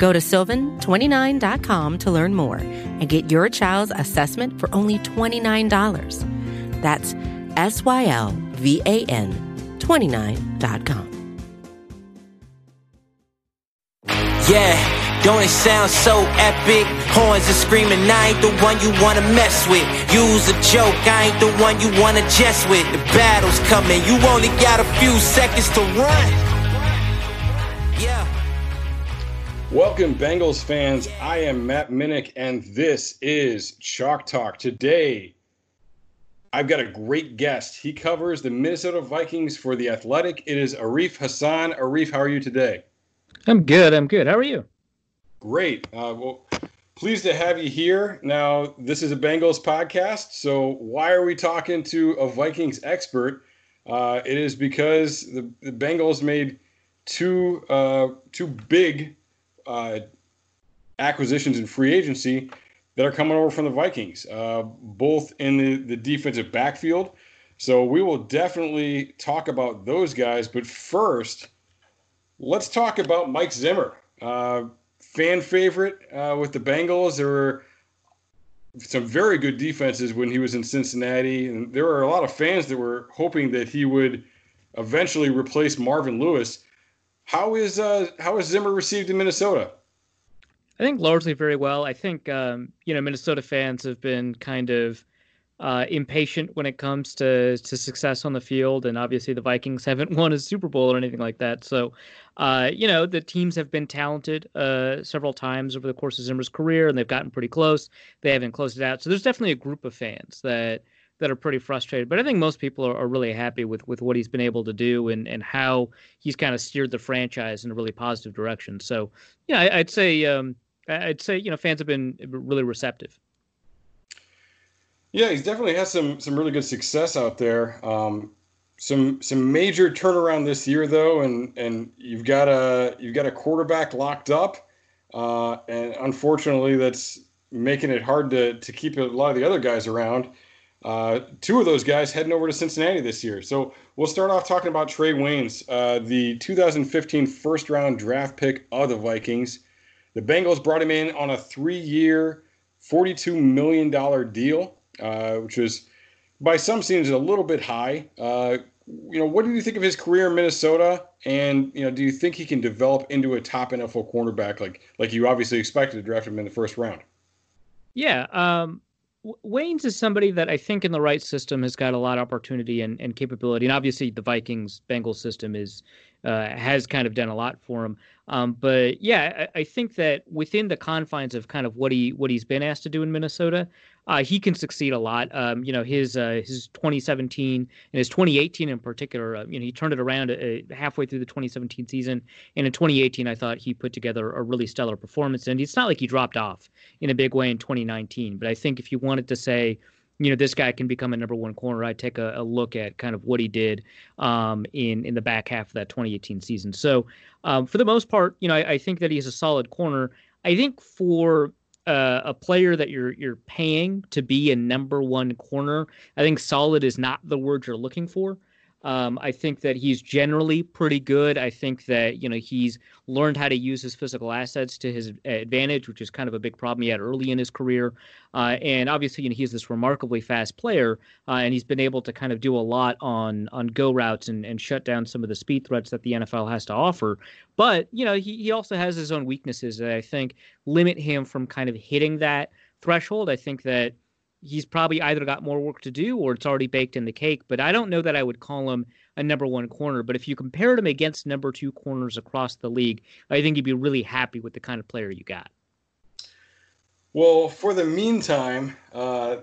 Go to sylvan29.com to learn more and get your child's assessment for only $29. That's S Y L V A N 29.com. Yeah, don't it sound so epic? Horns are screaming, I ain't the one you wanna mess with. Use a joke, I ain't the one you wanna jest with. The battle's coming, you only got a few seconds to run. Welcome, Bengals fans. I am Matt Minich, and this is Chalk Talk. Today, I've got a great guest. He covers the Minnesota Vikings for The Athletic. It is Arif Hasan. Arif, how are you today? I'm good. I'm good. How are you? Great. Uh, well, pleased to have you here. Now, this is a Bengals podcast, so why are we talking to a Vikings expert? Uh, it is because the, the Bengals made two uh, two big uh, acquisitions in free agency that are coming over from the Vikings, uh, both in the, the defensive backfield. So we will definitely talk about those guys. But first, let's talk about Mike Zimmer. Uh, fan favorite uh, with the Bengals. There were some very good defenses when he was in Cincinnati, and there were a lot of fans that were hoping that he would eventually replace Marvin Lewis. How is uh, how is Zimmer received in Minnesota? I think largely very well. I think um, you know Minnesota fans have been kind of uh, impatient when it comes to to success on the field, and obviously the Vikings haven't won a Super Bowl or anything like that. So, uh, you know, the teams have been talented uh, several times over the course of Zimmer's career, and they've gotten pretty close. They haven't closed it out. So there's definitely a group of fans that that are pretty frustrated. But I think most people are, are really happy with with what he's been able to do and and how he's kind of steered the franchise in a really positive direction. So, yeah, I, would say. Um, I'd say you know fans have been really receptive. Yeah, he's definitely had some some really good success out there. Um, some some major turnaround this year though, and and you've got a you've got a quarterback locked up, uh, and unfortunately that's making it hard to to keep a lot of the other guys around. Uh, two of those guys heading over to Cincinnati this year. So we'll start off talking about Trae Waynes, uh, the 2015 first round draft pick of the Vikings. The Bengals brought him in on a three year, $42 million deal uh, which was by some seems a little bit high. Uh, you know, what do you think of his career in Minnesota? And you know, do you think he can develop into a top NFL cornerback like like you obviously expected to draft him in the first round? Yeah, um, Waynes is somebody that I think in the right system has got a lot of opportunity and, and capability. And obviously, the Vikings Bengals system is uh, has kind of done a lot for him. Um, but yeah, I, I, think that within the confines of kind of what he what he's been asked to do in Minnesota, uh, he can succeed a lot. Um, you know, his uh, his 2017 and his 2018 in particular, uh, you know, he turned it around uh, halfway through the 2017 season, and in 2018, I thought he put together a really stellar performance. And it's not like he dropped off in a big way in 2019, but I think if you wanted to say, you know, this guy can become a number one corner, I'd take a, a look at kind of what he did um, in in the back half of that 2018 season. So, um, for the most part, you know, I, I think that he's a solid corner. I think for uh, a player that you're you're paying to be a number one corner, I think solid is not the word you're looking for. Um, I think that he's generally pretty good. I think that you know he's learned how to use his physical assets to his advantage, which is kind of a big problem he had early in his career. Uh, and obviously, you know, he's this remarkably fast player, uh, and he's been able to kind of do a lot on on go routes and, and shut down some of the speed threats that the NFL has to offer. But you know, he he also has his own weaknesses that I think limit him from kind of hitting that threshold. I think that he's probably either got more work to do or it's already baked in the cake. But I don't know that I would call him a number one corner. But if you compared him against number two corners across the league, I think you'd be really happy with the kind of player you got. Well, for the meantime, uh,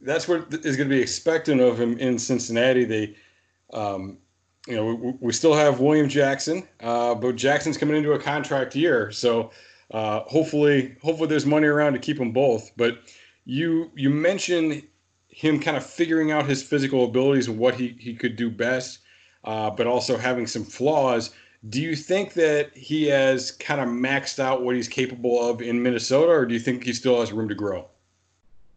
that's what is going to be expected of him in Cincinnati. They, um, you know, we, we, still have William Jackson, uh, but Jackson's coming into a contract year, so uh, hopefully, hopefully there's money around to keep them both. But you you mentioned him kind of figuring out his physical abilities and what he, he could do best, uh, but also having some flaws. Do you think that he has kind of maxed out what he's capable of in Minnesota, or do you think he still has room to grow?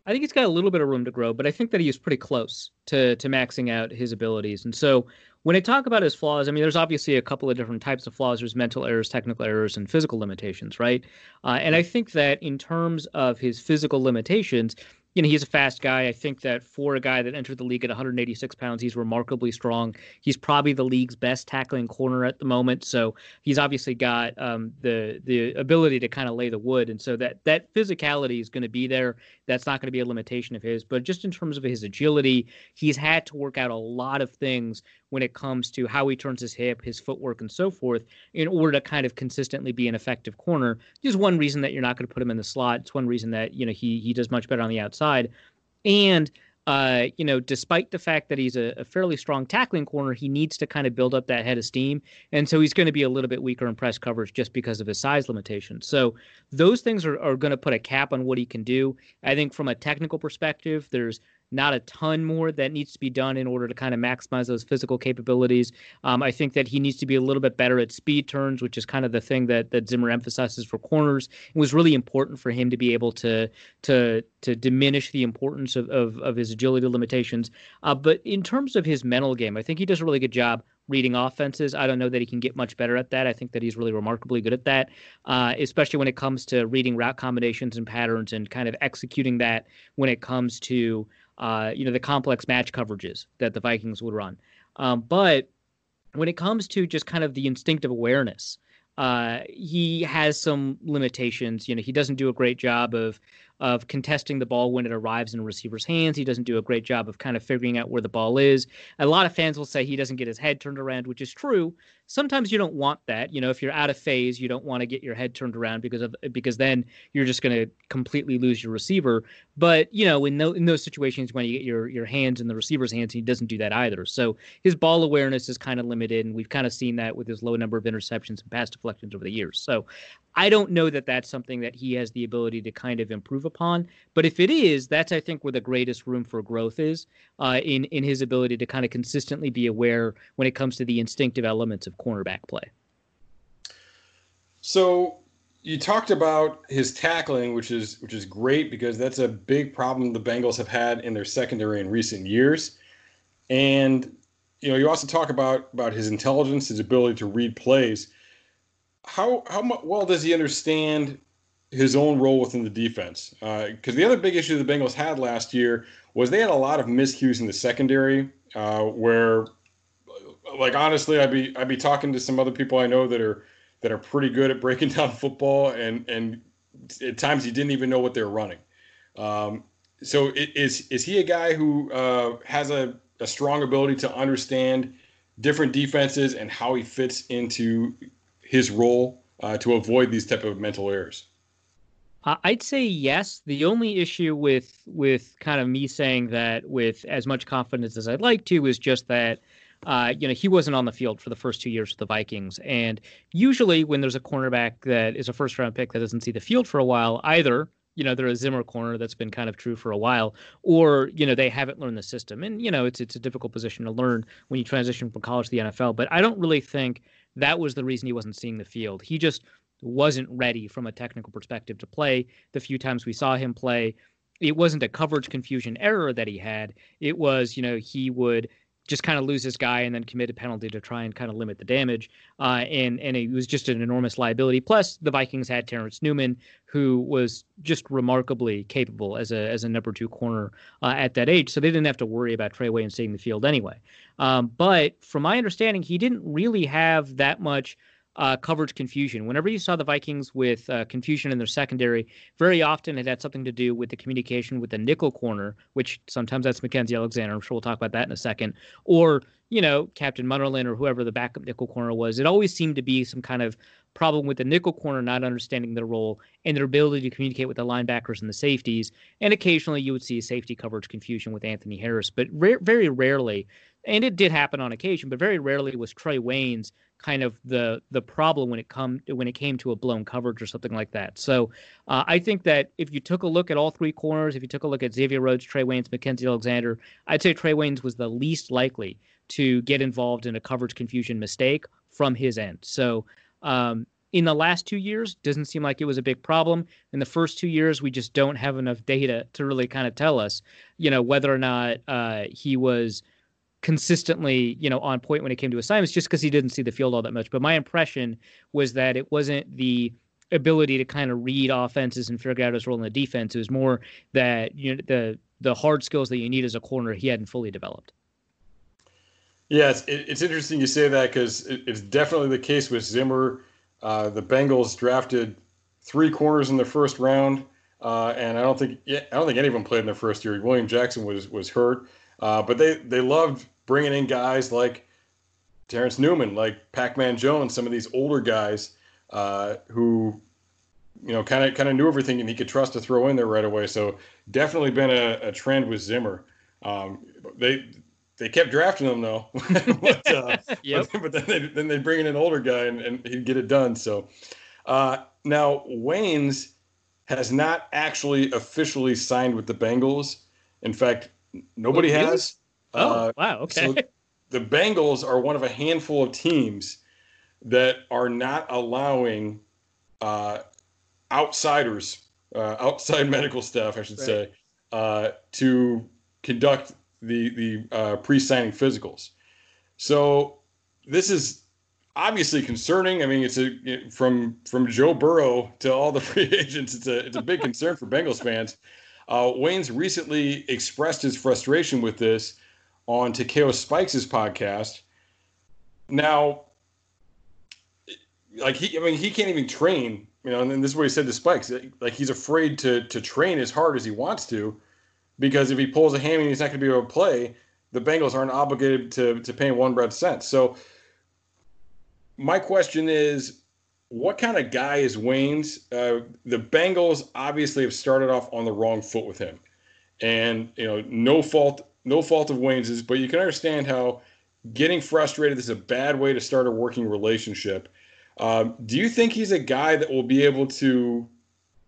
I think he's got a little bit of room to grow, but I think that he is pretty close to to maxing out his abilities. And so when I talk about his flaws, I mean, there's obviously a couple of different types of flaws. There's mental errors, technical errors, and physical limitations, right? Uh, and I think that in terms of his physical limitations, you know, he's a fast guy. I think that for a guy that entered the league at 186 pounds, he's remarkably strong. He's probably the league's best tackling corner at the moment. So he's obviously got um, the the ability to kind of lay the wood, and so that that physicality is going to be there. That's not going to be a limitation of his. But just in terms of his agility, he's had to work out a lot of things when it comes to how he turns his hip, his footwork, and so forth, in order to kind of consistently be an effective corner. Just one reason that you're not going to put him in the slot. It's one reason that you know he he does much better on the outside, and uh, you know, despite the fact that he's a, a, fairly strong tackling corner, he needs to kind of build up that head of steam. And so he's going to be a little bit weaker in press coverage just because of his size limitations. So those things are, are going to put a cap on what he can do. I think from a technical perspective, there's not a ton more that needs to be done in order to kind of maximize those physical capabilities. Um, I think that he needs to be a little bit better at speed turns, which is kind of the thing that that Zimmer emphasizes for corners. It was really important for him to be able to to to diminish the importance of of, of his agility limitations. Uh, but in terms of his mental game, I think he does a really good job reading offenses. I don't know that he can get much better at that. I think that he's really remarkably good at that, uh, especially when it comes to reading route combinations and patterns and kind of executing that when it comes to uh, you know, the complex match coverages that the Vikings would run. Um, but when it comes to just kind of the instinctive awareness, uh, he has some limitations. You know, he doesn't do a great job of of contesting the ball when it arrives in a receiver's hands. He doesn't do a great job of kind of figuring out where the ball is. A lot of fans will say he doesn't get his head turned around, which is true. Sometimes you don't want that. You know, if you're out of phase, you don't want to get your head turned around because of because then you're just going to completely lose your receiver. But you know, in, in those situations when you get your your hands in the receiver's hands, he doesn't do that either. So his ball awareness is kind of limited, and we've kind of seen that with his low number of interceptions and pass deflections over the years. So I don't know that that's something that he has the ability to kind of improve upon. But if it is, that's I think where the greatest room for growth is uh, in in his ability to kind of consistently be aware when it comes to the instinctive elements of cornerback play. So you talked about his tackling, which is which is great because that's a big problem the Bengals have had in their secondary in recent years. And you know, you also talk about about his intelligence, his ability to read plays how how well does he understand his own role within the defense? Because uh, the other big issue the Bengals had last year was they had a lot of miscues in the secondary, uh, where, like honestly, I'd be I'd be talking to some other people I know that are that are pretty good at breaking down football, and and at times he didn't even know what they were running. Um, so is is he a guy who uh, has a, a strong ability to understand different defenses and how he fits into his role uh, to avoid these type of mental errors? I'd say yes. The only issue with with kind of me saying that with as much confidence as I'd like to is just that uh, you know, he wasn't on the field for the first two years of the Vikings. And usually, when there's a cornerback that is a first round pick that doesn't see the field for a while, either you know they're a Zimmer corner that's been kind of true for a while, or you know they haven't learned the system. And you know it's it's a difficult position to learn when you transition from college to the NFL. But I don't really think that was the reason he wasn't seeing the field. He just wasn't ready from a technical perspective to play. The few times we saw him play, it wasn't a coverage confusion error that he had. It was, you know, he would just kind of lose his guy and then commit a penalty to try and kind of limit the damage. Uh, and and it was just an enormous liability. Plus, the Vikings had Terrence Newman, who was just remarkably capable as a as a number two corner uh, at that age. So they didn't have to worry about Trae Waynes seeing the field anyway. Um, but from my understanding, he didn't really have that much uh, coverage confusion. Whenever you saw the Vikings with uh, confusion in their secondary, very often it had something to do with the communication with the nickel corner, which sometimes that's Mackensie Alexander. I'm sure we'll talk about that in a second. Or, you know, Captain Munnerlyn or whoever the backup nickel corner was. It always seemed to be some kind of problem with the nickel corner not understanding their role and their ability to communicate with the linebackers and the safeties. And occasionally you would see a safety coverage confusion with Anthony Harris, but re- very rarely, and it did happen on occasion, but very rarely was Trae Waynes kind of the the problem when it come when it came to a blown coverage or something like that. So uh, I think that if you took a look at all three corners, if you took a look at Xavier Rhodes, Trae Waynes, Mackensie Alexander, I'd say Trae Waynes was the least likely to get involved in a coverage confusion mistake from his end. So um, in the last two years, doesn't seem like it was a big problem. In the first two years, we just don't have enough data to really kind of tell us, you know, whether or not uh, he was consistently, you know, on point when it came to assignments, just because he didn't see the field all that much. But my impression was that it wasn't the ability to kind of read offenses and figure out his role in the defense. It was more that you know the the hard skills that you need as a corner he hadn't fully developed. Yeah, it's, it's interesting you say that because it, it's definitely the case with Zimmer. Uh, the Bengals drafted three corners in the first round, uh, and I don't think I don't think any of them played in their first year. William Jackson was was hurt, uh, but they they loved bringing in guys like Terrence Newman, like Pac-Man Jones, some of these older guys uh, who you know kind of kind of knew everything and he could trust to throw in there right away. So definitely been a, a trend with Zimmer. Um, they they kept drafting him though, but, uh, yep. but, but, then they then they bring in an older guy and, and he'd get it done. So uh, now Waynes has not actually officially signed with the Bengals. In fact, nobody oh, really? has. Oh, uh, wow. Okay. So the Bengals are one of a handful of teams that are not allowing uh, outsiders, uh, outside medical staff, I should right. say, uh, to conduct the the uh, pre-signing physicals. So this is obviously concerning. I mean, it's a from from Joe Burrow to all the free agents. It's a it's a big concern for Bengals fans. Uh, Waynes recently expressed his frustration with this on Takeo Spikes' podcast. Now, like he, I mean, he can't even train, you know, and this is what he said to Spikes. Like he's afraid to to train as hard as he wants to, because if he pulls a hammy, he's not going to be able to play. The Bengals aren't obligated to to pay one bread cent. So, my question is, what kind of guy is Waynes? Uh, the Bengals obviously have started off on the wrong foot with him, and you know, no fault no fault of Waynes', but you can understand how getting frustrated is a bad way to start a working relationship. Um, do you think he's a guy that will be able to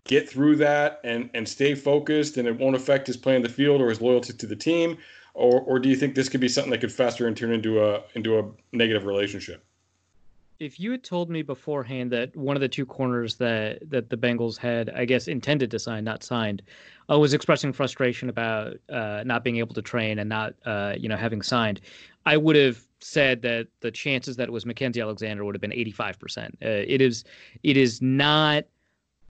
get through that and, and stay focused and it won't affect his play in the field or his loyalty to the team? Or, or do you think this could be something that could fester and turn into a into a negative relationship? if you had told me beforehand that one of the two corners that that the Bengals had, I guess, intended to sign, not signed, uh, was expressing frustration about uh, not being able to train and not, uh, you know, having signed, I would have said that the chances that it was Mackensie Alexander would have been 85%. Uh, it is, it is not,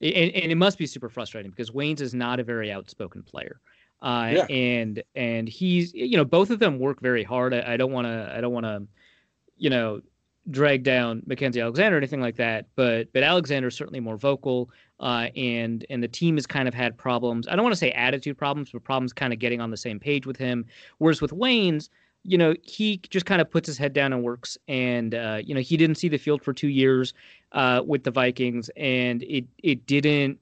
and, and, it must be super frustrating because Waynes is not a very outspoken player. Uh, yeah. and and he's you know both of them work very hard. I, don't want to I don't want to you know drag down Mackensie Alexander or anything like that, but but Alexander is certainly more vocal, uh, and and the team has kind of had problems. I don't want to say attitude problems, but problems kind of getting on the same page with him. Whereas with Waynes, you know, he just kind of puts his head down and works. And uh, you know, he didn't see the field for two years uh, with the Vikings, and it it didn't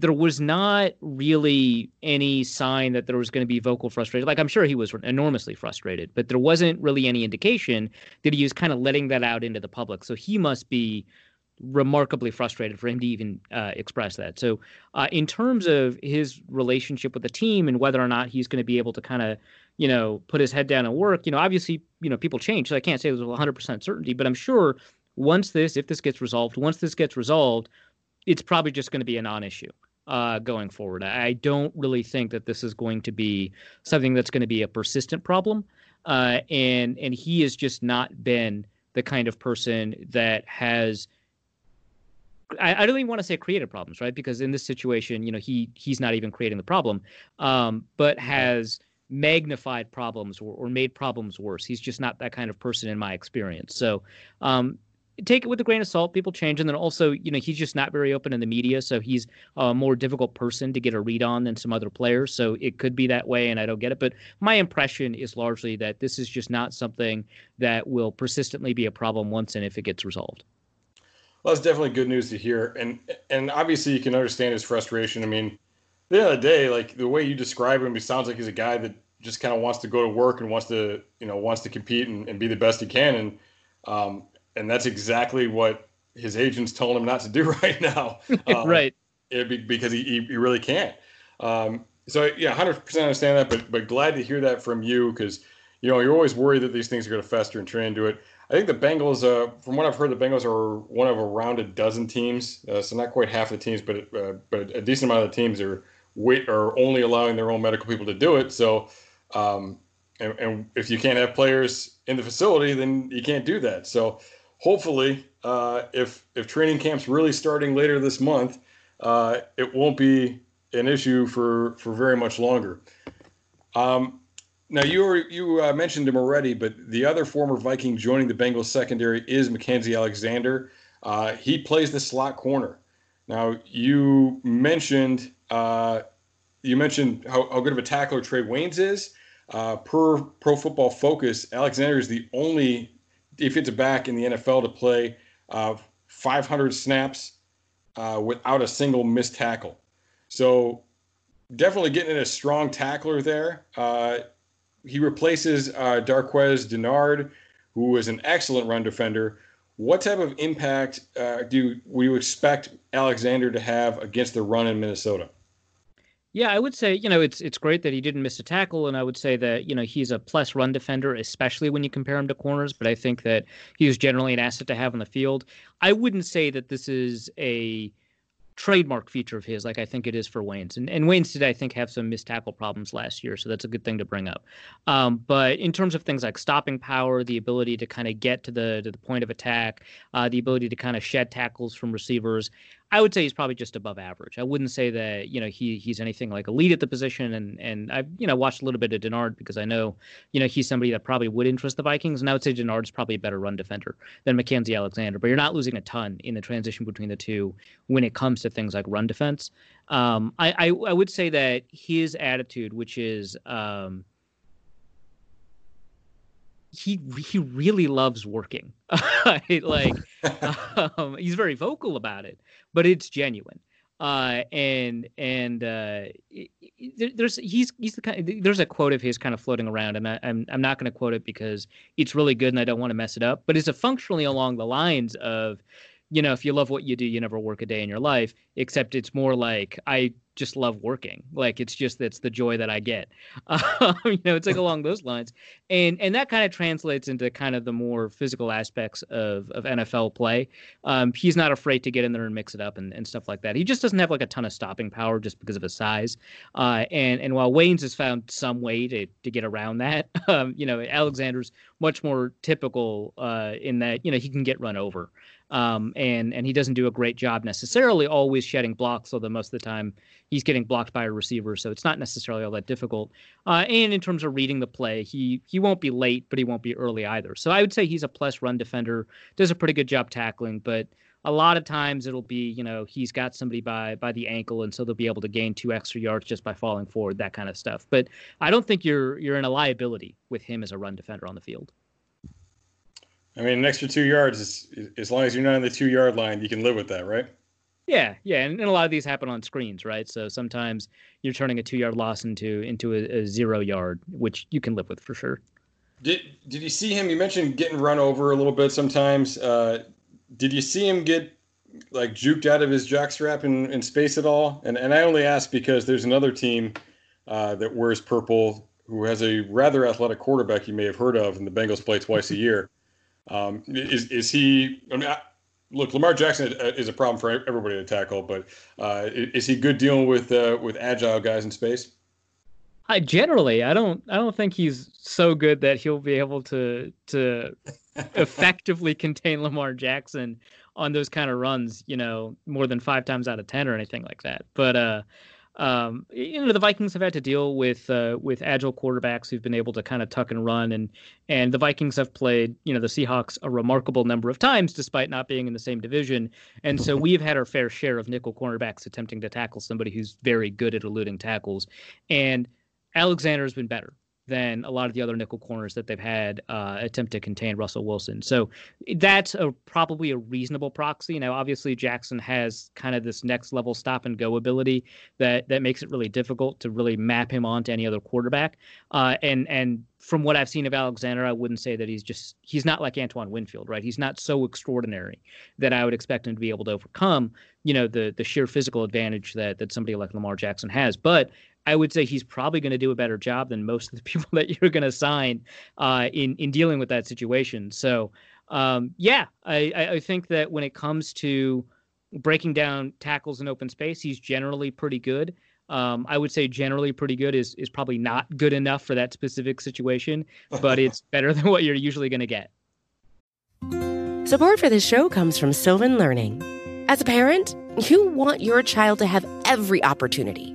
there was not really any sign that there was going to be vocal frustration. Like I'm sure he was enormously frustrated, but there wasn't really any indication that he was kind of letting that out into the public. So he must be remarkably frustrated for him to even uh, express that. So uh, in terms of his relationship with the team and whether or not he's going to be able to kind of you know put his head down and work, you know, obviously you know people change, so I can't say with 100% certainty, but I'm sure once this, if this gets resolved, once this gets resolved, it's probably just going to be a non-issue uh, going forward. I don't really think that this is going to be something that's going to be a persistent problem. Uh, and and he has just not been the kind of person that has. I, I don't even want to say created problems, right? Because in this situation, you know, he he's not even creating the problem, um, but has magnified problems or, or made problems worse. He's just not that kind of person in my experience. So um, take it with a grain of salt. People change, and then also, you know, he's just not very open in the media, so he's a more difficult person to get a read on than some other players. So it could be that way, and I don't get it. But my impression is largely that this is just not something that will persistently be a problem once and if it gets resolved. Well, that's definitely good news to hear, and and obviously you can understand his frustration. I mean, the the day, like the way you describe him, he sounds like he's a guy that just kind of wants to go to work and wants to you know wants to compete and, and be the best he can, and um, and that's exactly what his agents told him not to do right now. Um, right. Be, because he, he really can't. Um, so yeah, hundred percent understand that, but but glad to hear that from you because you know you're always worried that these things are going to fester and turn into it. I think the Bengals, uh, from what I've heard, the Bengals are one of around a dozen teams, uh, so not quite half the teams, but uh, but a decent amount of the teams are wait are only allowing their own medical people to do it. So, um, and, and, if you can't have players in the facility, then you can't do that. So, hopefully, uh, if if training camp's really starting later this month, uh, it won't be an issue for for very much longer. Um, now you were, you uh, mentioned him already, but the other former Viking joining the Bengals secondary is Mackensie Alexander. Uh, he plays the slot corner. Now you mentioned uh, you mentioned how, how, good of a tackler Trae Waynes is. Uh, per Pro Football Focus, Alexander is the only defensive back in the NFL to play uh, 500 snaps uh, without a single missed tackle. So definitely getting in a strong tackler there he replaces uh, Darqueze Dennard, who is an excellent run defender. What type of impact uh, do we expect Alexander to have against the run in Minnesota? Yeah, I would say you know it's it's great that he didn't miss a tackle, and I would say that you know he's a plus run defender, especially when you compare him to corners. But I think that he's generally an asset to have on the field. I wouldn't say that this is a trademark feature of his, like I think it is for Waynes. And, and Waynes did, I think, have some missed tackle problems last year, so that's a good thing to bring up. Um, but in terms of things like stopping power, the ability to kind of get to the to the point of attack, uh, the ability to kind of shed tackles from receivers, I would say he's probably just above average. I wouldn't say that you know he he's anything like elite at the position. And and I've you know watched a little bit of Dennard because I know you know he's somebody that probably would interest the Vikings. And I would say Dennard's probably a better run defender than Mackensie Alexander. But you're not losing a ton in the transition between the two when it comes to things like run defense. Um, I, I I would say that his attitude, which is um, he he really loves working. like um, he's very vocal about it, but it's genuine. Uh, and and uh, there's he's he's the kind. There's a quote of his kind of floating around, and I, I'm, I'm not going to quote it because it's really good, and I don't want to mess it up. But it's a functionally along the lines of, you know, if you love what you do, you never work a day in your life. Except it's more like I just love working. Like it's just that's the joy that I get. Um, you know, it's like along those lines, and and that kind of translates into kind of the more physical aspects of of NFL play. Um, he's not afraid to get in there and mix it up and, and stuff like that. He just doesn't have like a ton of stopping power just because of his size. Uh, and and while Waynes has found some way to to get around that, um, you know, Alexander's much more typical uh, in that you know he can get run over. Um, and and he doesn't do a great job necessarily always shedding blocks, although most of the time he's getting blocked by a receiver, so it's not necessarily all that difficult. Uh, and in terms of reading the play, he he won't be late, but he won't be early either. So I would say he's a plus run defender, does a pretty good job tackling, but a lot of times it'll be you know he's got somebody by by the ankle and so they'll be able to gain two extra yards just by falling forward that kind of stuff but i don't think you're you're in a liability with him as a run defender on the field I mean, an extra two yards is as long as you're not on the two yard line, you can live with that, right? Yeah, yeah, and, and a lot of these happen on screens, right? So sometimes you're turning a two yard loss into into a, a, zero yard, which you can live with for sure. Did Did you see him? You mentioned getting run over a little bit sometimes. Uh, did you see him get like juked out of his jockstrap in, in space at all? And and I only ask because there's another team uh, that wears purple who has a rather athletic quarterback you may have heard of, and the Bengals play twice a year. Um, is is he? I mean, I, look, Lamar Jackson is a problem for everybody to tackle, but uh, is he good dealing with uh, with agile guys in space? I generally, I don't, I don't think he's so good that he'll be able to to effectively contain Lamar Jackson on those kind of runs, you know, more than five times out of ten or anything like that. But uh, um, you know the Vikings have had to deal with uh, with agile quarterbacks who've been able to kind of tuck and run, and and the Vikings have played you know the Seahawks a remarkable number of times despite not being in the same division, and so we've had our fair share of nickel cornerbacks attempting to tackle somebody who's very good at eluding tackles, and Alexander has been better than a lot of the other nickel corners that they've had uh, attempt to contain Russell Wilson. So that's a, probably a reasonable proxy. Now, obviously, Jackson has kind of this next level stop and go ability that that makes it really difficult to really map him onto any other quarterback. Uh, and and from what I've seen of Alexander, I wouldn't say that he's just he's not like Antoine Winfield, right? He's not so extraordinary that I would expect him to be able to overcome, you know, the the sheer physical advantage that that somebody like Lamar Jackson has. But I would say he's probably going to do a better job than most of the people that you're going to sign uh, in in dealing with that situation. So, um, yeah, I, I think that when it comes to breaking down tackles in open space, he's generally pretty good. Um, I would say generally pretty good is is probably not good enough for that specific situation, but it's better than what you're usually going to get. Support for this show comes from Sylvan Learning. As a parent, you want your child to have every opportunity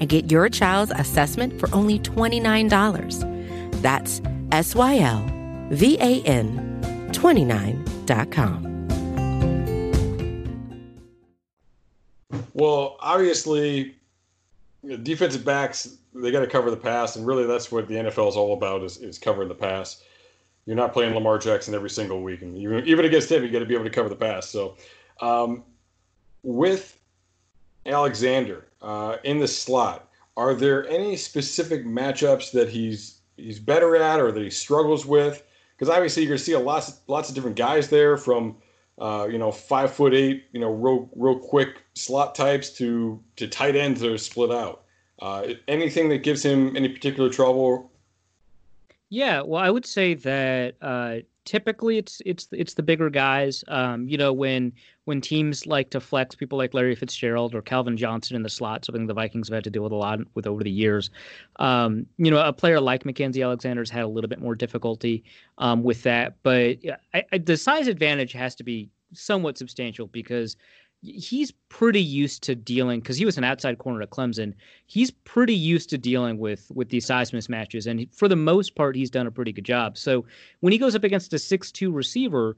and get your child's assessment for only $29. That's S Y L V A N 29.com. Well, obviously, defensive backs, they got to cover the pass, and really that's what the NFL is all about is, is covering the pass. You're not playing Lamar Jackson every single week, and even, even against him, you got to be able to cover the pass. So, um, with Alexander uh, in the slot, are there any specific matchups that he's he's better at or that he struggles with? Because obviously you're gonna see a lots lots of different guys there from uh, you know five foot eight, you know real real quick slot types to to tight ends that are split out. Uh, anything that gives him any particular trouble? Yeah, well, I would say that uh, typically it's it's it's the bigger guys. Um, you know, when when teams like to flex people like Larry Fitzgerald or Calvin Johnson in the slot, something the Vikings have had to deal with a lot with over the years. Um, you know, a player like Mackensie Alexander's had a little bit more difficulty um, with that, but I, I, the size advantage has to be somewhat substantial because he's pretty used to dealing because he was an outside corner at Clemson. He's pretty used to dealing with with these size mismatches, and for the most part, he's done a pretty good job. So when he goes up against a six two receiver,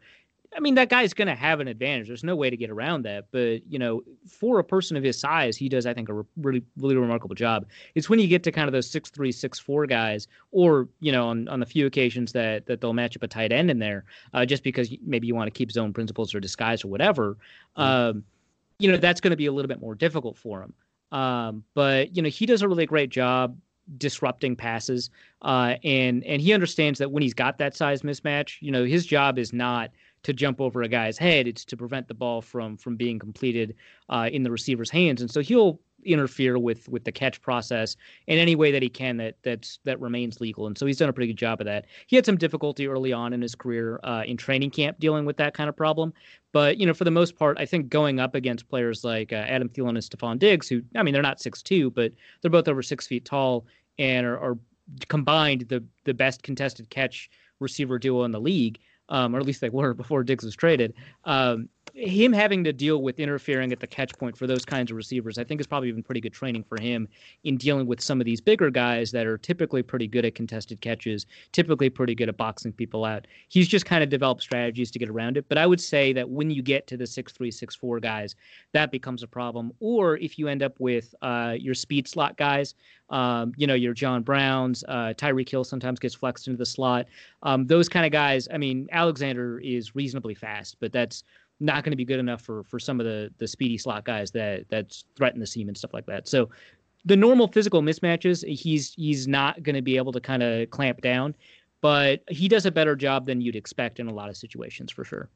I mean that guy's going to have an advantage. There's no way to get around that. But you know, for a person of his size, he does I think a really really remarkable job. It's when you get to kind of those six three six four guys, or you know, on on the few occasions that that they'll match up a tight end in there, uh, just because maybe you want to keep zone principles or disguise or whatever. Mm-hmm. Um, you know that's going to be a little bit more difficult for him. Um, but you know he does a really great job disrupting passes, uh, and and he understands that when he's got that size mismatch, you know his job is not to jump over a guy's head; it's to prevent the ball from from being completed uh, in the receiver's hands. And so he'll interfere with with the catch process in any way that he can that that's that remains legal. And so he's done a pretty good job of that. He had some difficulty early on in his career uh, in training camp dealing with that kind of problem, but you know for the most part, I think going up against players like uh, Adam Thielen and Stefon Diggs, who I mean they're not six two, but they're both over six feet tall and are, are combined the the best contested catch receiver duo in the league. Um, or at least they were before Diggs was traded. Um, him having to deal with interfering at the catch point for those kinds of receivers, I think is probably even pretty good training for him in dealing with some of these bigger guys that are typically pretty good at contested catches, typically pretty good at boxing people out. He's just kind of developed strategies to get around it. But I would say that when you get to the six three, six four guys, that becomes a problem. Or if you end up with uh, your speed slot guys, um, you know, your John Browns, uh, Tyreek Hill sometimes gets flexed into the slot. Um, those kind of guys. I mean, Alexander is reasonably fast, but that's not going to be good enough for for some of the the speedy slot guys that that's threaten the seam and stuff like that. So the normal physical mismatches, he's he's not going to be able to kind of clamp down, but he does a better job than you'd expect in a lot of situations for sure.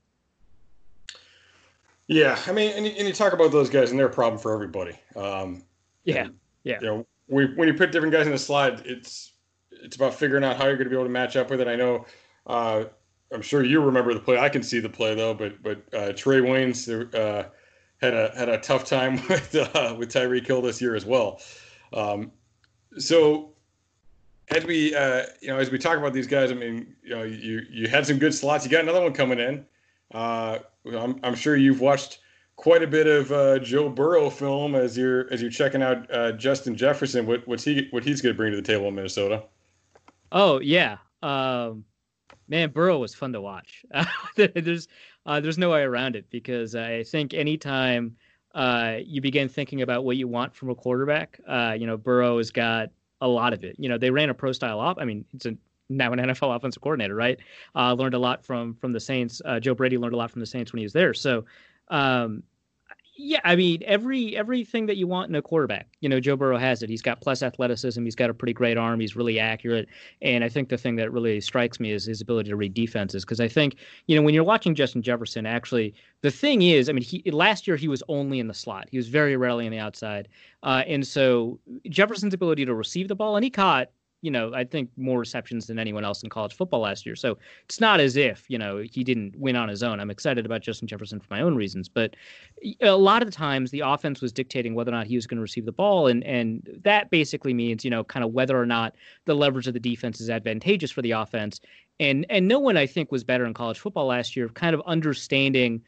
Yeah, I mean, and you, and you talk about those guys, and they're a problem for everybody. Um, yeah, yeah. You know, we, when you put different guys in the slide, it's it's about figuring out how you're going to be able to match up with it. I know. Uh, I'm sure you remember the play. I can see the play though, but but uh, Trae Waynes uh, had a had a tough time with uh, with Tyreek Hill this year as well. Um, so as we uh, you know as we talk about these guys, I mean you know you you had some good slots. You got another one coming in. Uh, I'm, I'm sure you've watched quite a bit of uh, Joe Burrow film as you're as you're checking out uh, Justin Jefferson. What what's he what he's going to bring to the table in Minnesota? Oh yeah, um, man, Burrow was fun to watch. there's uh, there's no way around it because I think anytime uh, you begin thinking about what you want from a quarterback, uh, you know Burrow has got a lot of it. You know they ran a pro style op. I mean it's a now an NFL offensive coordinator, right? Uh, learned a lot from from the Saints. Uh, Joe Brady learned a lot from the Saints when he was there. So, um, yeah, I mean every everything that you want in a quarterback, you know, Joe Burrow has it. He's got plus athleticism. He's got a pretty great arm. He's really accurate. And I think the thing that really strikes me is his ability to read defenses. Because I think you know when you're watching Justin Jefferson, actually the thing is, I mean, he last year he was only in the slot. He was very rarely on the outside. Uh, and so Jefferson's ability to receive the ball, and he caught you know, I think more receptions than anyone else in college football last year. So it's not as if, you know, he didn't win on his own. I'm excited about Justin Jefferson for my own reasons, but a lot of the times the offense was dictating whether or not he was going to receive the ball and and that basically means, you know, kind of whether or not the leverage of the defense is advantageous for the offense. And and no one I think was better in college football last year kind of understanding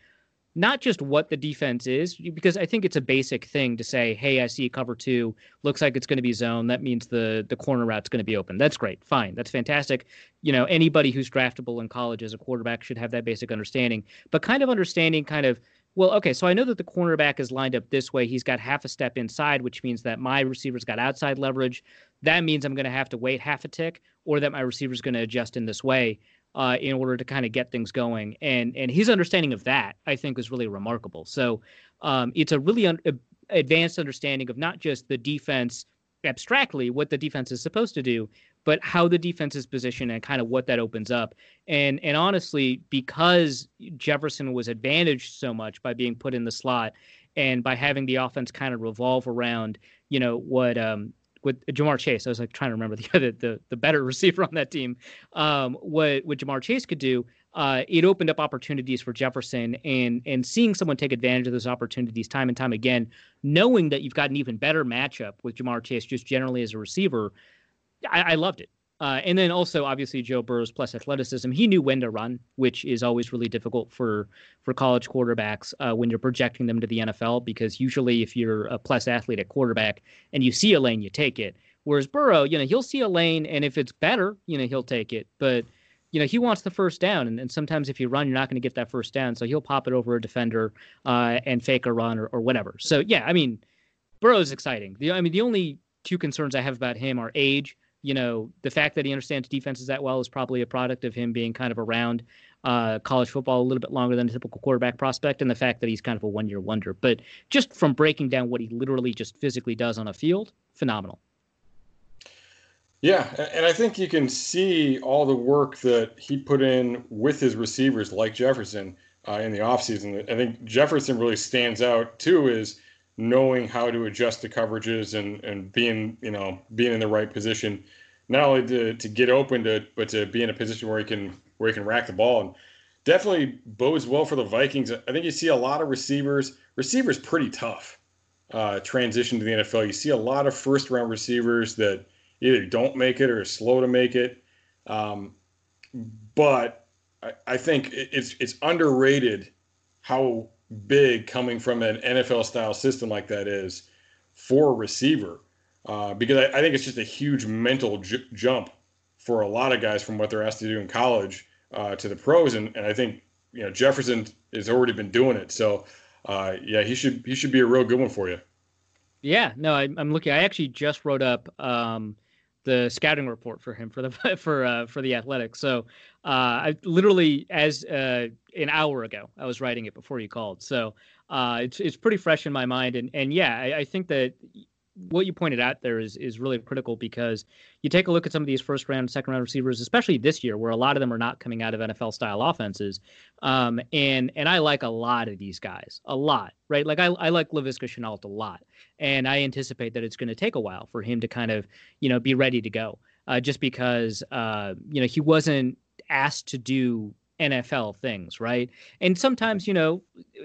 not just what the defense is, because I think it's a basic thing to say, hey, I see cover two, looks like it's going to be zone. That means the the corner route's going to be open. That's great, fine, that's fantastic. You know, anybody who's draftable in college as a quarterback should have that basic understanding. But kind of understanding, kind of, well, okay, so I know that the cornerback is lined up this way. He's got half a step inside, which means that my receiver's got outside leverage. That means I'm going to have to wait half a tick, or that my receiver's going to adjust in this way uh, in order to kind of get things going. And and his understanding of that, I think, was really remarkable. So um, it's a really un- advanced understanding of not just the defense abstractly, what the defense is supposed to do, but how the defense is positioned and kind of what that opens up. And and honestly, because Jefferson was advantaged so much by being put in the slot and by having the offense kind of revolve around, you know, what um, with Ja'Marr Chase. I was like trying to remember the the, the better receiver on that team. Um, what what Ja'Marr Chase could do, uh, it opened up opportunities for Jefferson, and and seeing someone take advantage of those opportunities time and time again, knowing that you've got an even better matchup with Ja'Marr Chase just generally as a receiver, I, I loved it. Uh, and then also obviously Joe Burrow's plus athleticism. He knew when to run, which is always really difficult for for college quarterbacks uh, when you're projecting them to the NFL because usually if you're a plus athlete at quarterback and you see a lane, you take it. Whereas Burrow, you know, he'll see a lane and if it's better, you know, he'll take it. But you know, he wants the first down, and, and sometimes if you run, you're not going to get that first down. So he'll pop it over a defender uh, and fake a run or, or whatever. So yeah, I mean, Burrow's exciting. The I mean, the only two concerns I have about him are age you know, the fact that he understands defenses that well is probably a product of him being kind of around uh, college football a little bit longer than a typical quarterback prospect, and the fact that he's kind of a one year wonder. But just from breaking down what he literally just physically does on a field, phenomenal. Yeah, and I think you can see all the work that he put in with his receivers, like Jefferson, uh, in the offseason. I think Jefferson really stands out too, is knowing how to adjust the coverages and, and being you know being in the right position, not only to, to get open to but to be in a position where he can where he can rack the ball and definitely bodes well for the Vikings. I think you see a lot of receivers. Receivers pretty tough. Uh, transition to the NFL. You see a lot of first round receivers that either don't make it or are slow to make it. Um, but I, I think it's it's underrated how big coming from an NFL style system like that is for a receiver. Uh, because I, I, think it's just a huge mental jump for a lot of guys from what they're asked to do in college uh, to the pros, and, and I think you know Jefferson has already been doing it. So uh, yeah, he should he should be a real good one for you. Yeah, no, I, am looking. I actually just wrote up um, the scouting report for him for the for uh, for the Athletics. So uh, I literally as uh, an hour ago I was writing it before you called. So uh, it's it's pretty fresh in my mind. And and yeah, I, I think that what you pointed out there is is really critical because you take a look at some of these first round, second round receivers, especially this year, where a lot of them are not coming out of NFL style offenses. Um, and and I like a lot of these guys, a lot, right? Like I I like Laviska Shenault a lot, and I anticipate that it's going to take a while for him to kind of you know be ready to go, uh, just because uh, you know he wasn't asked to do NFL things, right? And sometimes, you know,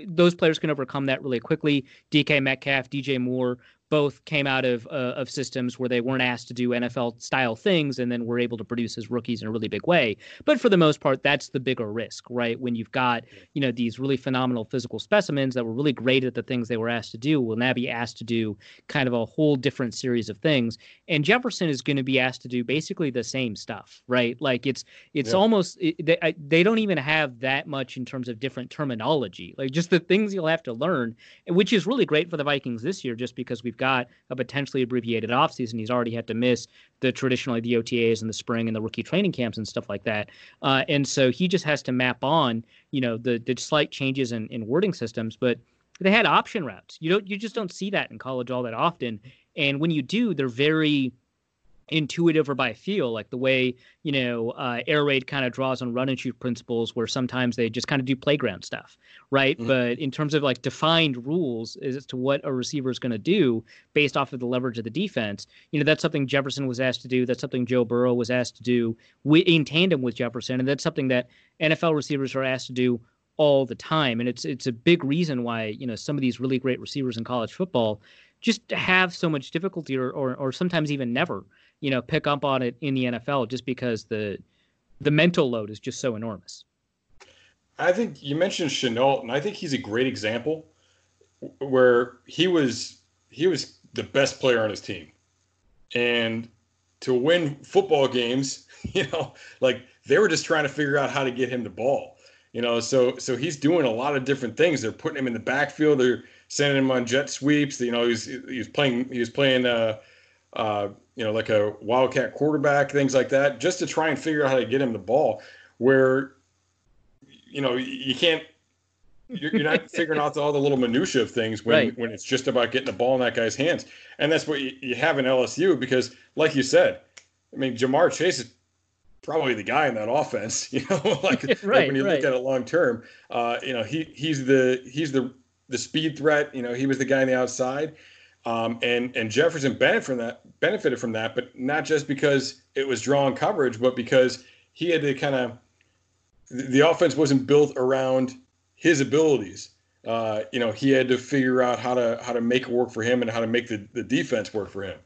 those players can overcome that really quickly. DK Metcalf, DJ Moore, both came out of uh, of systems where they weren't asked to do NFL style things and then were able to produce as rookies in a really big way. But for the most part, that's the bigger risk, right? When you've got you know these really phenomenal physical specimens that were really great at the things they were asked to do, will now be asked to do kind of a whole different series of things. And Jefferson is going to be asked to do basically the same stuff, right? Like it's it's yeah. almost it, they they don't even have that much in terms of different terminology, like just the things you'll have to learn, which is really great for the Vikings this year, just because we've got a potentially abbreviated offseason. He's already had to miss the traditionally the OTAs in the spring and the rookie training camps and stuff like that. Uh, and so he just has to map on, you know, the the slight changes in, in wording systems. But they had option routes. You don't you just don't see that in college all that often. And when you do, they're very intuitive or by feel, like the way you know uh, air raid kind of draws on run and shoot principles, where sometimes they just kind of do playground stuff, right? Mm-hmm. But in terms of like defined rules as to what a receiver is going to do based off of the leverage of the defense, you know that's something Jefferson was asked to do. That's something Joe Burrow was asked to do in tandem with Jefferson, and that's something that NFL receivers are asked to do all the time. And it's it's a big reason why you know some of these really great receivers in college football just have so much difficulty or, or, or sometimes even never you know, pick up on it in the NFL just because the the mental load is just so enormous. I think you mentioned Shenault, and I think he's a great example where he was he was the best player on his team, and to win football games, you know, like they were just trying to figure out how to get him the ball, you know. So so he's doing a lot of different things. They're putting him in the backfield. They're sending him on jet sweeps. You know, he's he's playing he was playing uh, uh, you know, like a wildcat quarterback, things like that, just to try and figure out how to get him the ball. Where, you know, you can't, you're, you're not figuring out all the little minutia of things when right. when it's just about getting the ball in that guy's hands, and that's what you, you have in LSU because, like you said, I mean, Ja'Marr Chase is probably the guy in that offense. You know, like, right, like when you right. look at it long term, uh, you know, he he's the he's the the speed threat. You know, he was the guy on the outside. Um, and and Jefferson benefited from that, benefited from that, but not just because it was drawn coverage, but because he had to kind of the offense wasn't built around his abilities. Uh, you know, he had to figure out how to how to make it work for him and how to make the, the defense work for him.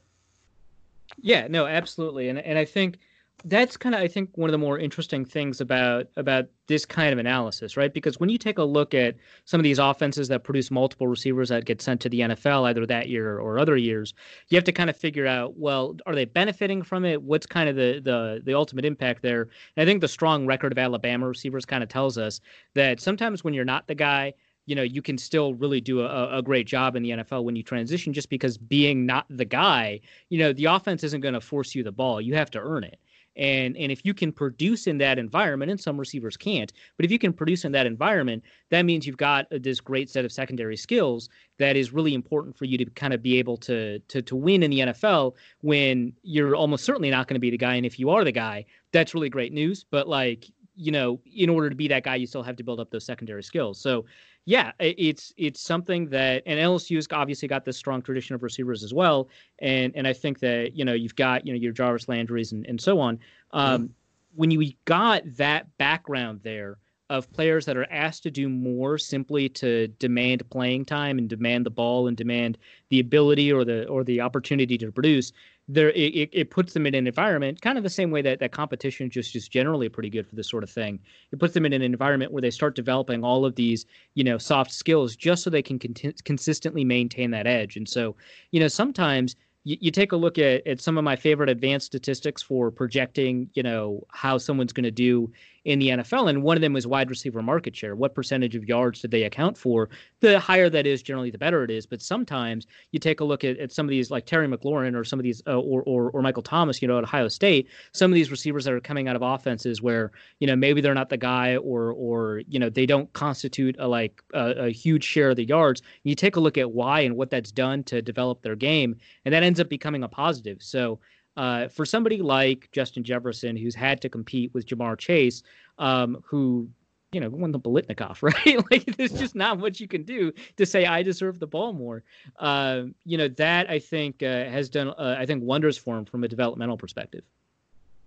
Yeah, no, absolutely, and and I think that's kind of I think one of the more interesting things about about this kind of analysis, right? Because when you take a look at some of these offenses that produce multiple receivers that get sent to the NFL either that year or other years, you have to kind of figure out, well, are they benefiting from it? What's kind of the the the ultimate impact there? And I think the strong record of Alabama receivers kind of tells us that sometimes when you're not the guy, you know, you can still really do a, a great job in the NFL when you transition just because being not the guy, you know, the offense isn't going to force you the ball. You have to earn it. And and if you can produce in that environment, and some receivers can't, but if you can produce in that environment, that means you've got uh, this great set of secondary skills that is really important for you to kind of be able to to to win in the NFL when you're almost certainly not going to be the guy. And if you are the guy, that's really great news. But like you know, in order to be that guy, you still have to build up those secondary skills. So yeah, it's it's something that and LSU's obviously got this strong tradition of receivers as well, and and I think that you know you've got you know your Jarvis Landry's and, and so on. Um, mm-hmm. When you got that background there of players that are asked to do more simply to demand playing time and demand the ball and demand the ability or the or the opportunity to produce, there it, it puts them in an environment kind of the same way that, that competition just is generally pretty good for this sort of thing. It puts them in an environment where they start developing all of these you know soft skills just so they can consistently maintain that edge. And so you know sometimes you, you take a look at, at some of my favorite advanced statistics for projecting you know how someone's going to do in the NFL. And one of them was wide receiver market share. What percentage of yards did they account for? The higher that is, generally, the better it is. But sometimes you take a look at, at some of these, like Terry McLaurin or some of these, uh, or, or, or Michael Thomas, you know, at Ohio State, some of these receivers that are coming out of offenses where, you know, maybe they're not the guy or, or you know, they don't constitute a, like a, a huge share of the yards. You take a look at why and what that's done to develop their game, and that ends up becoming a positive. So, uh, for somebody like Justin Jefferson, who's had to compete with Ja'Marr Chase, um, who you know won the Biletnikoff, right? like there's just not much you can do to say I deserve the ball more. Uh, you know that I think uh, has done uh, I think wonders for him from a developmental perspective.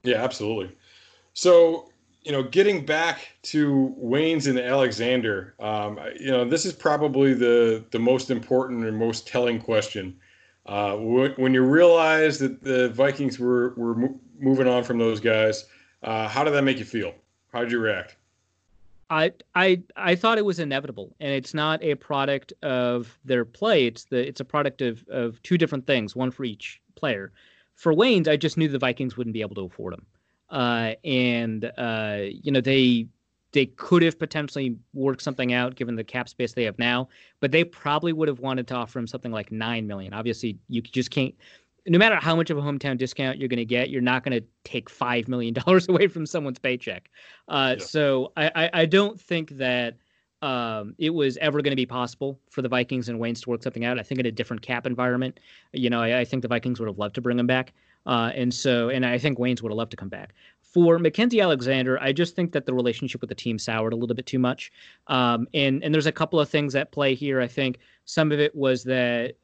Yeah, absolutely. So you know, getting back to Waynes and Alexander, um, you know, this is probably the the most important and most telling question uh, when you realize that the Vikings were were mo- moving on from those guys, uh, how did that make you feel? How did you react? I I I thought it was inevitable, and it's not a product of their play. It's the it's a product of of two different things, one for each player. For Waynes, I just knew the Vikings wouldn't be able to afford him, uh, and uh, you know they they could have potentially worked something out given the cap space they have now, but they probably would have wanted to offer him something like nine million. Obviously, you just can't. No matter how much of a hometown discount you're going to get, you're not going to take five million dollars away from someone's paycheck. Uh, yeah. So I, I, I don't think that um, it was ever going to be possible for the Vikings and Waynes to work something out. I think in a different cap environment, you know, I, I think the Vikings would have loved to bring him back. Uh, and so, and I think Waynes would have loved to come back. For Mackensie Alexander, I just think that the relationship with the team soured a little bit too much. Um, and and there's a couple of things at play here. I think some of it was that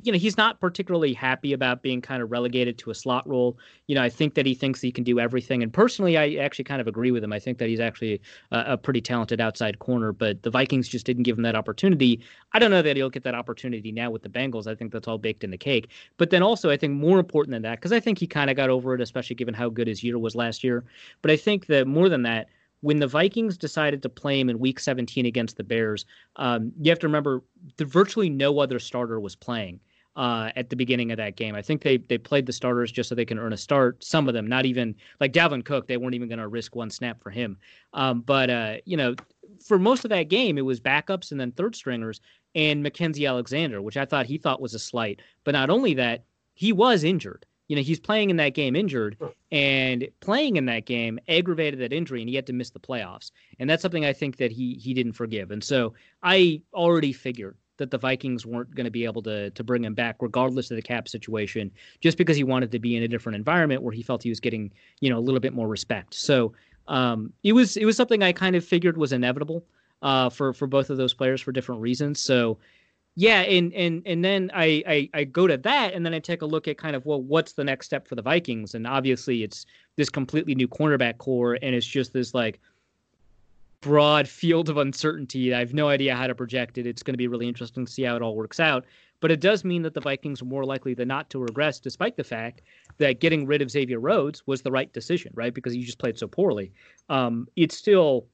you know, he's not particularly happy about being kind of relegated to a slot role. You know, I think that he thinks he can do everything. And personally, I actually kind of agree with him. I think that he's actually a, a, pretty talented outside corner, but the Vikings just didn't give him that opportunity. I don't know that he'll get that opportunity now with the Bengals. I think that's all baked in the cake. But then also, I think more important than that, because I think he kind of got over it, especially given how good his year was last year. But I think that more than that, when the Vikings decided to play him in Week 17 against the Bears, um, you have to remember virtually no other starter was playing uh, at the beginning of that game. I think they they played the starters just so they can earn a start. Some of them, not even like Dalvin Cook, they weren't even going to risk one snap for him. Um, but uh, you know, for most of that game, it was backups and then third stringers and Mackensie Alexander, which I thought he thought was a slight. But not only that, he was injured you know, he's playing in that game injured, and playing in that game aggravated that injury, and he had to miss the playoffs. And that's something I think that he he didn't forgive. And so I already figured that the Vikings weren't going to be able to to bring him back, regardless of the cap situation, just because he wanted to be in a different environment where he felt he was getting you know a little bit more respect. So um, it was it was something I kind of figured was inevitable uh, for for both of those players for different reasons. So yeah, and and and then I, I I go to that, and then I take a look at kind of well, what's the next step for the Vikings? And obviously, it's this completely new cornerback corps, and it's just this like broad field of uncertainty. I have no idea how to project it. It's going to be really interesting to see how it all works out. But it does mean that the Vikings are more likely than not to regress, despite the fact that getting rid of Xavier Rhodes was the right decision, right? Because he just played so poorly. Um, it's still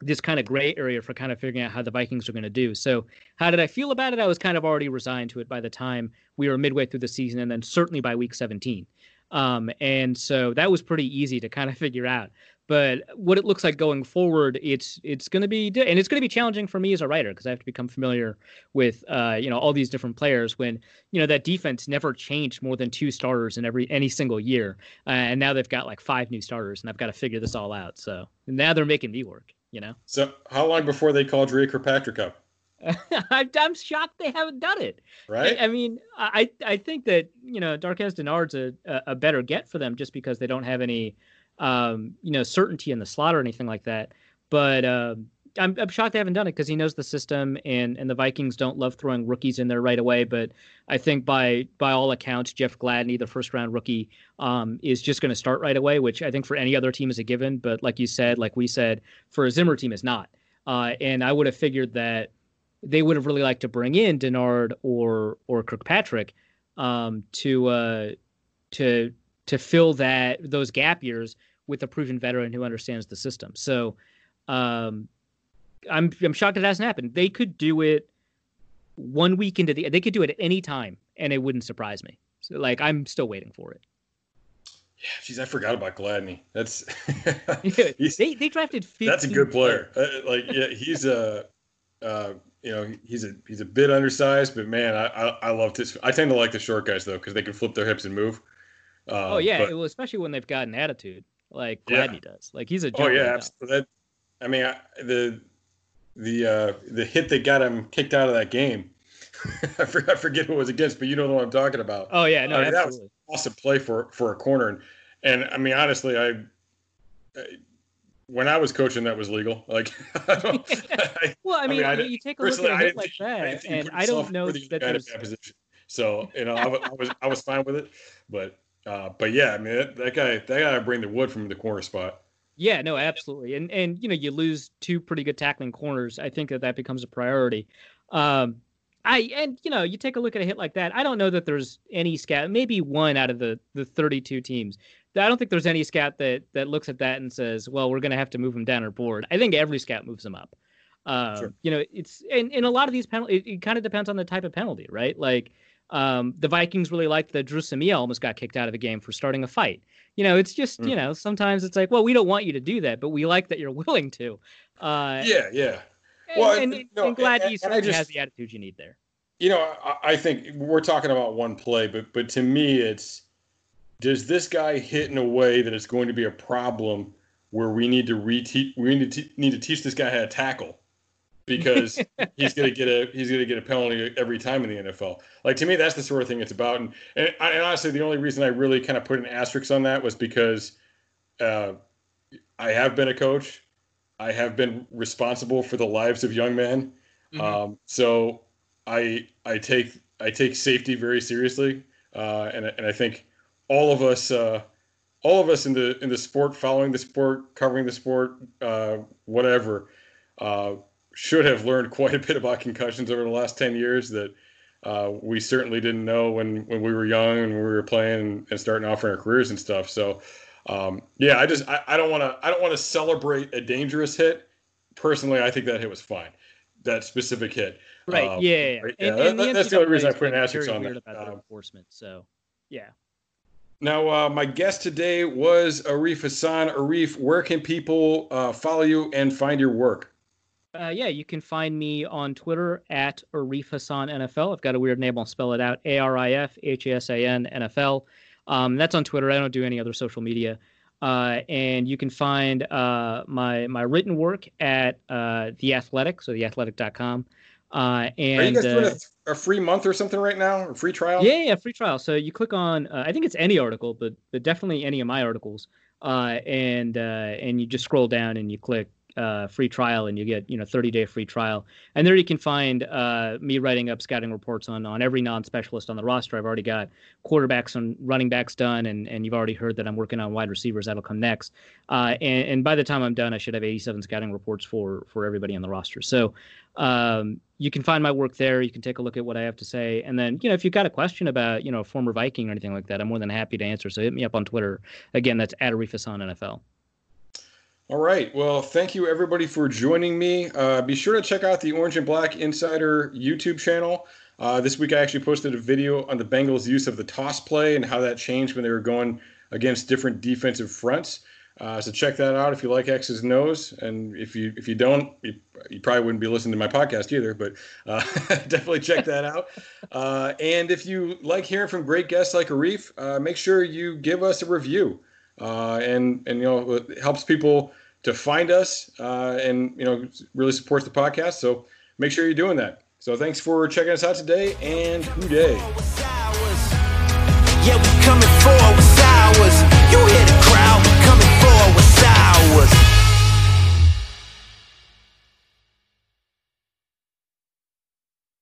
this kind of gray area for kind of figuring out how the Vikings are going to do. So, how did I feel about it? I was kind of already resigned to it by the time we were midway through the season, and then certainly by week 17. Um, and so that was pretty easy to kind of figure out. But what it looks like going forward, it's it's going to be and it's going to be challenging for me as a writer because I have to become familiar with uh, you know all these different players. When you know that defense never changed more than two starters in every any single year, uh, and now they've got like five new starters, and I've got to figure this all out. So now they're making me work you know. So how long before they call Dre Kirkpatrick up? I'm shocked they haven't done it. Right. I, I, mean, I I think that you know Darqueze Dennard's a, a better get for them just because they don't have any, um, you know, certainty in the slot or anything like that. But um, I'm, I'm shocked they haven't done it because he knows the system and and the Vikings don't love throwing rookies in there right away. But I think by by all accounts, Jeff Gladney, the first round rookie, um, is just going to start right away, which I think for any other team is a given. But like you said, like we said, for a Zimmer team is not. Uh, and I would have figured that they would have really liked to bring in Dennard or or Kirkpatrick um, to uh, to to fill that those gap years with a proven veteran who understands the system. So um, I'm I'm shocked it hasn't happened. They could do it one week into the. They could do it at any time, and it wouldn't surprise me. So like I'm still waiting for it. Yeah, geez, I forgot about Gladney. That's they they drafted. That's a good player. Uh, like yeah, he's a. Uh, you know he's a he's a bit undersized, but man, I I, I love this. I tend to like the short guys though because they can flip their hips and move. Uh, oh yeah, but, well, especially when they've got an attitude like Gladney yeah. does. Like he's a oh yeah, absolutely. That, I mean I, the the uh, the hit that got him kicked out of that game. I, forget, I forget who it was against, but you know what I'm talking about. Oh yeah, no, I mean, that was awesome play for for a corner, and, and I mean honestly, I, I when I was coaching, that was legal. Like, I I, well, I mean, I mean you take a look at a hit like that, and I don't know that there's. Position. So you know, I, I, was I was fine with it, but uh, but yeah, I mean that, that guy that guy bring the wood from the corner spot. Yeah, no, absolutely, and and you know you lose two pretty good tackling corners. I think that that becomes a priority. Um, I and you know you take a look at a hit like that. I don't know that there's any scout, maybe one out of the the 32 teams. I don't think there's any scout that that looks at that and says, "Well, we're going to have to move him down our board." I think every scout moves him up. Um, sure. You know, it's and, and a lot of these penalties. It, it kind of depends on the type of penalty, right? Like um, the Vikings really liked that Dru Samia almost got kicked out of the game for starting a fight. You know, it's just mm. you know sometimes it's like, well, we don't want you to do that, but we like that you're willing to. Uh, yeah, yeah. And, well, and, and, no, and glad and, certainly just, has the attitude you need there. You know, I, I think we're talking about one play, but but to me, it's does this guy hit in a way that it's going to be a problem where we need to reteach we need to, need to teach this guy how to tackle because he's going to get a he's going to get a penalty every time in the NFL. Like to me, that's the sort of thing it's about. And and, and honestly, the only reason I really kind of put an asterisk on that was because uh, I have been a coach. I have been responsible for the lives of young men. Mm-hmm. Um, so I I take I take safety very seriously, uh, and and I think all of us uh, all of us in the in the sport, following the sport, covering the sport, uh, whatever, uh, should have learned quite a bit about concussions over the last ten years that uh, we certainly didn't know when when we were young and we were playing and, starting off our careers and stuff. So um, yeah, I just I, don't want to I don't want to celebrate a dangerous hit. Personally, I think that hit was fine. That specific hit. Right. Um, yeah. yeah. And. And that, the that's the only reason I put an asterisk on that. About um, enforcement. So yeah. Now, uh, my guest today was Arif Hasan. Arif, where can people uh, follow you and find your work? Uh, yeah, you can find me on Twitter at Arif Hasan NFL. I've got a weird name. I'll spell it out: A R I F H A S A N NFL. Um, that's on Twitter. I don't do any other social media. Uh, and you can find uh, my my written work at uh, the Athletic, so theathletic.com. Uh, and are you guys doing a, a, free month or something right now, a free trial? Yeah, yeah, free trial. So you click on, uh, I think it's any article, but but definitely any of my articles, uh, and uh, and you just scroll down and you click uh, free trial and you get you know 30 day free trial. And there you can find uh, me writing up scouting reports on on every non-specialist on the roster. I've already got quarterbacks and running backs done and and you've already heard that i'm working on wide receivers that'll come next. Uh, and, and by the time i'm done i should have 87 scouting reports for for everybody on the roster. So um, you can find my work there. You can take a look at what i have to say. And then you know if you've got a question about you know a former viking or anything like that i'm more than happy to answer. So hit me up on twitter. Again that's at Arif Hasan NFL all right. Well, thank you everybody for joining me. Uh, be sure to check out the Orange and Black Insider YouTube channel. Uh, this week I actually posted a video on the Bengals' use of the toss play and how that changed when they were going against different defensive fronts. Uh, so check that out if you like X's and O's, and if you if you don't, you, you probably wouldn't be listening to my podcast either. But uh, definitely check that out. Uh, and if you like hearing from great guests like Arif, uh, make sure you give us a review uh, and and you know it helps people to find us uh, and you know really supports the podcast. So make sure you're doing that. So thanks for checking us out today and Who Dey. Yeah, we coming for it's. You hear the crowd coming.